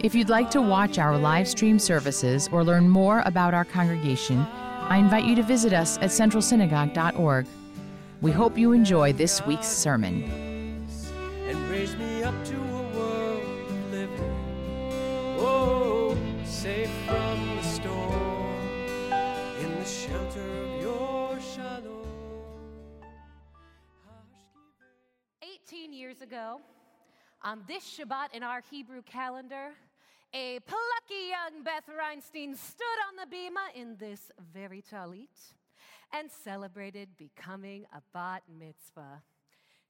If you'd like to watch our live stream services or learn more about our congregation, I invite you to visit us at centralsynagogue.org. We hope you enjoy this week's sermon. and raise me up to a world of living. Oh, safe from the storm, in the shelter of your shalom. 18 years ago, on this Shabbat in our Hebrew calendar, a plucky young Beth Reinstein stood on the bima in this very talit and celebrated becoming a bat mitzvah.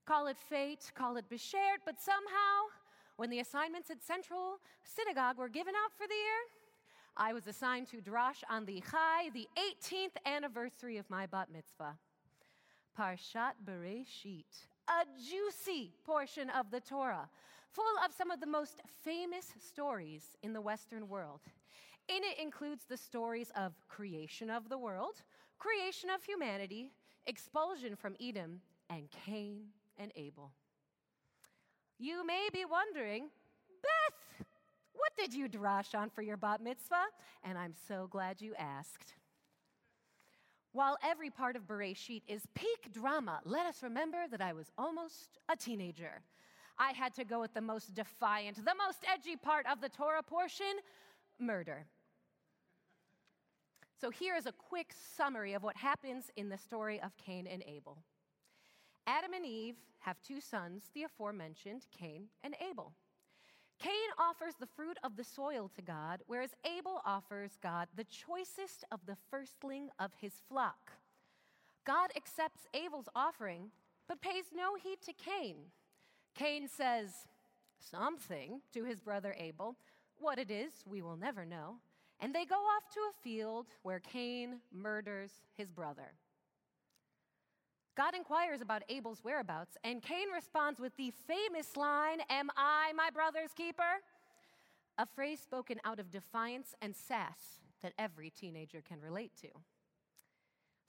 Call it fate, call it beshert, but somehow, when the assignments at Central Synagogue were given out for the year, I was assigned to Drash on the Chai, the 18th anniversary of my bat mitzvah. Parshat Bereshit, a juicy portion of the Torah, full of some of the most famous stories in the Western world. In it includes the stories of creation of the world, creation of humanity, expulsion from Eden, and Cain and Abel. You may be wondering, Beth, what did you drash on for your bat mitzvah? And I'm so glad you asked. While every part of Bereshit is peak drama, let us remember that I was almost a teenager. I had to go with the most defiant, the most edgy part of the Torah portion murder. So here is a quick summary of what happens in the story of Cain and Abel. Adam and Eve have two sons, the aforementioned Cain and Abel. Cain offers the fruit of the soil to God, whereas Abel offers God the choicest of the firstling of his flock. God accepts Abel's offering, but pays no heed to Cain. Cain says something to his brother Abel. What it is, we will never know. And they go off to a field where Cain murders his brother. God inquires about Abel's whereabouts, and Cain responds with the famous line, Am I my brother's keeper? A phrase spoken out of defiance and sass that every teenager can relate to.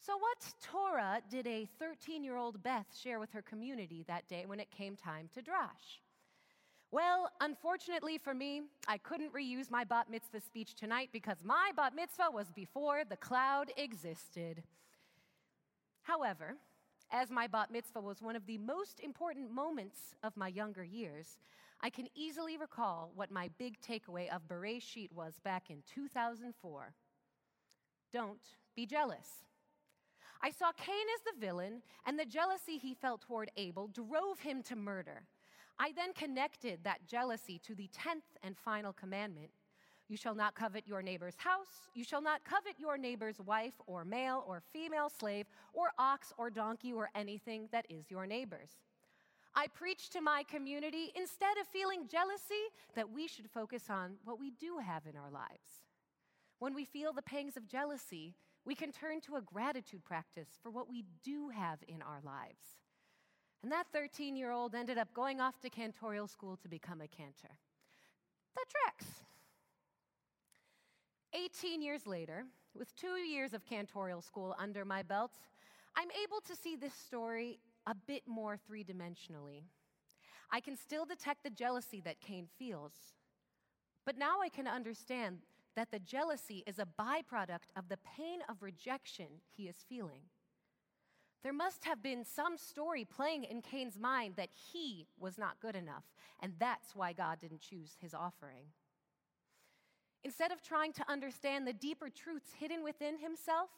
So, what Torah did a 13 year old Beth share with her community that day when it came time to drash? Well, unfortunately for me, I couldn't reuse my bat mitzvah speech tonight because my bat mitzvah was before the cloud existed. However, as my bat mitzvah was one of the most important moments of my younger years, I can easily recall what my big takeaway of Bereshit was back in 2004. Don't be jealous. I saw Cain as the villain, and the jealousy he felt toward Abel drove him to murder. I then connected that jealousy to the 10th and final commandment You shall not covet your neighbor's house, you shall not covet your neighbor's wife, or male or female slave, or ox or donkey, or anything that is your neighbor's. I preach to my community instead of feeling jealousy that we should focus on what we do have in our lives. When we feel the pangs of jealousy, we can turn to a gratitude practice for what we do have in our lives. And that 13 year old ended up going off to cantorial school to become a cantor. That tracks. 18 years later, with two years of cantorial school under my belt, I'm able to see this story a bit more three dimensionally. I can still detect the jealousy that Cain feels, but now I can understand that the jealousy is a byproduct of the pain of rejection he is feeling. There must have been some story playing in Cain's mind that he was not good enough, and that's why God didn't choose his offering. Instead of trying to understand the deeper truths hidden within himself,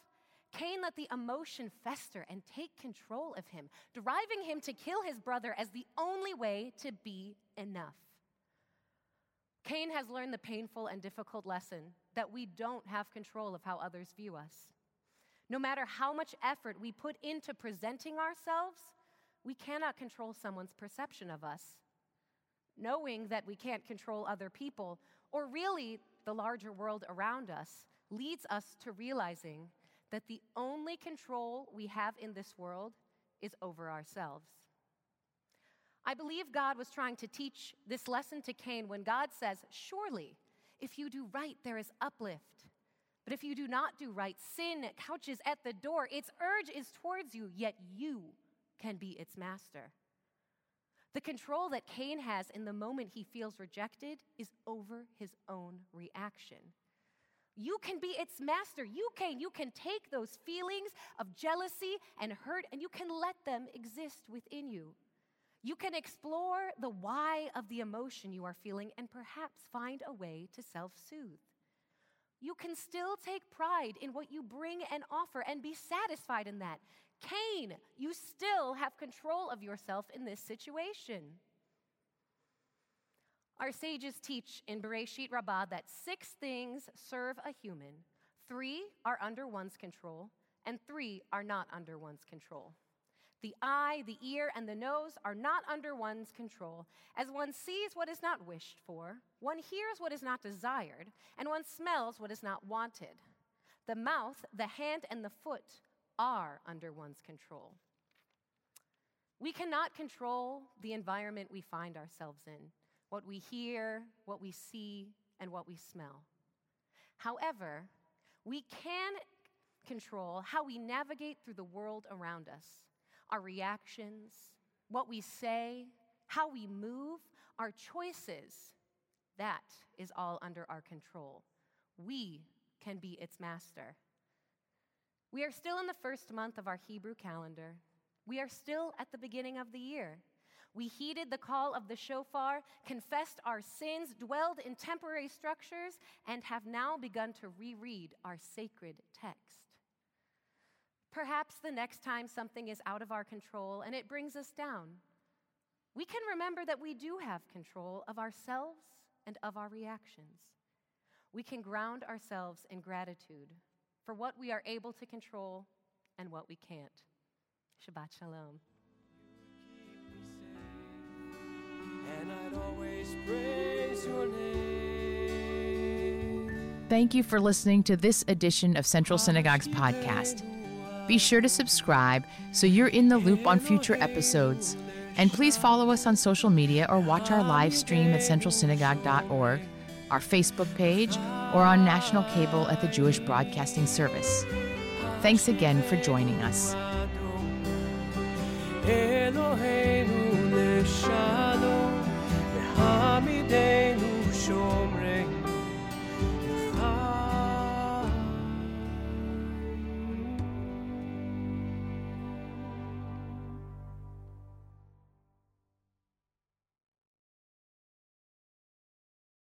Cain let the emotion fester and take control of him, driving him to kill his brother as the only way to be enough. Cain has learned the painful and difficult lesson that we don't have control of how others view us. No matter how much effort we put into presenting ourselves, we cannot control someone's perception of us. knowing that we can't control other people, or really the larger world around us, leads us to realizing that the only control we have in this world is over ourselves. I believe God was trying to teach this lesson to Cain when God says, Surely, if you do right, there is uplift. But if you do not do right, sin couches at the door. Its urge is towards you, yet you can be its master. The control that Cain has in the moment he feels rejected is over his own reaction. You can be its master. You can. You can take those feelings of jealousy and hurt and you can let them exist within you. You can explore the why of the emotion you are feeling and perhaps find a way to self soothe. You can still take pride in what you bring and offer and be satisfied in that. Cain, you still have control of yourself in this situation. Our sages teach in Bereshit Rabbah that six things serve a human, three are under one's control, and three are not under one's control. The eye, the ear, and the nose are not under one's control, as one sees what is not wished for, one hears what is not desired, and one smells what is not wanted. The mouth, the hand, and the foot are under one's control. We cannot control the environment we find ourselves in, what we hear, what we see, and what we smell. However, we can control how we navigate through the world around us our reactions, what we say, how we move, our choices. That is all under our control. We can be its master. We are still in the first month of our Hebrew calendar. We are still at the beginning of the year. We heeded the call of the shofar, confessed our sins, dwelled in temporary structures, and have now begun to reread our sacred text. Perhaps the next time something is out of our control and it brings us down, we can remember that we do have control of ourselves and of our reactions. We can ground ourselves in gratitude for what we are able to control and what we can't. Shabbat Shalom. Thank you for listening to this edition of Central Synagogue's podcast. Be sure to subscribe so you're in the loop on future episodes. And please follow us on social media or watch our live stream at centralsynagogue.org, our Facebook page, or on national cable at the Jewish Broadcasting Service. Thanks again for joining us. Eloheinu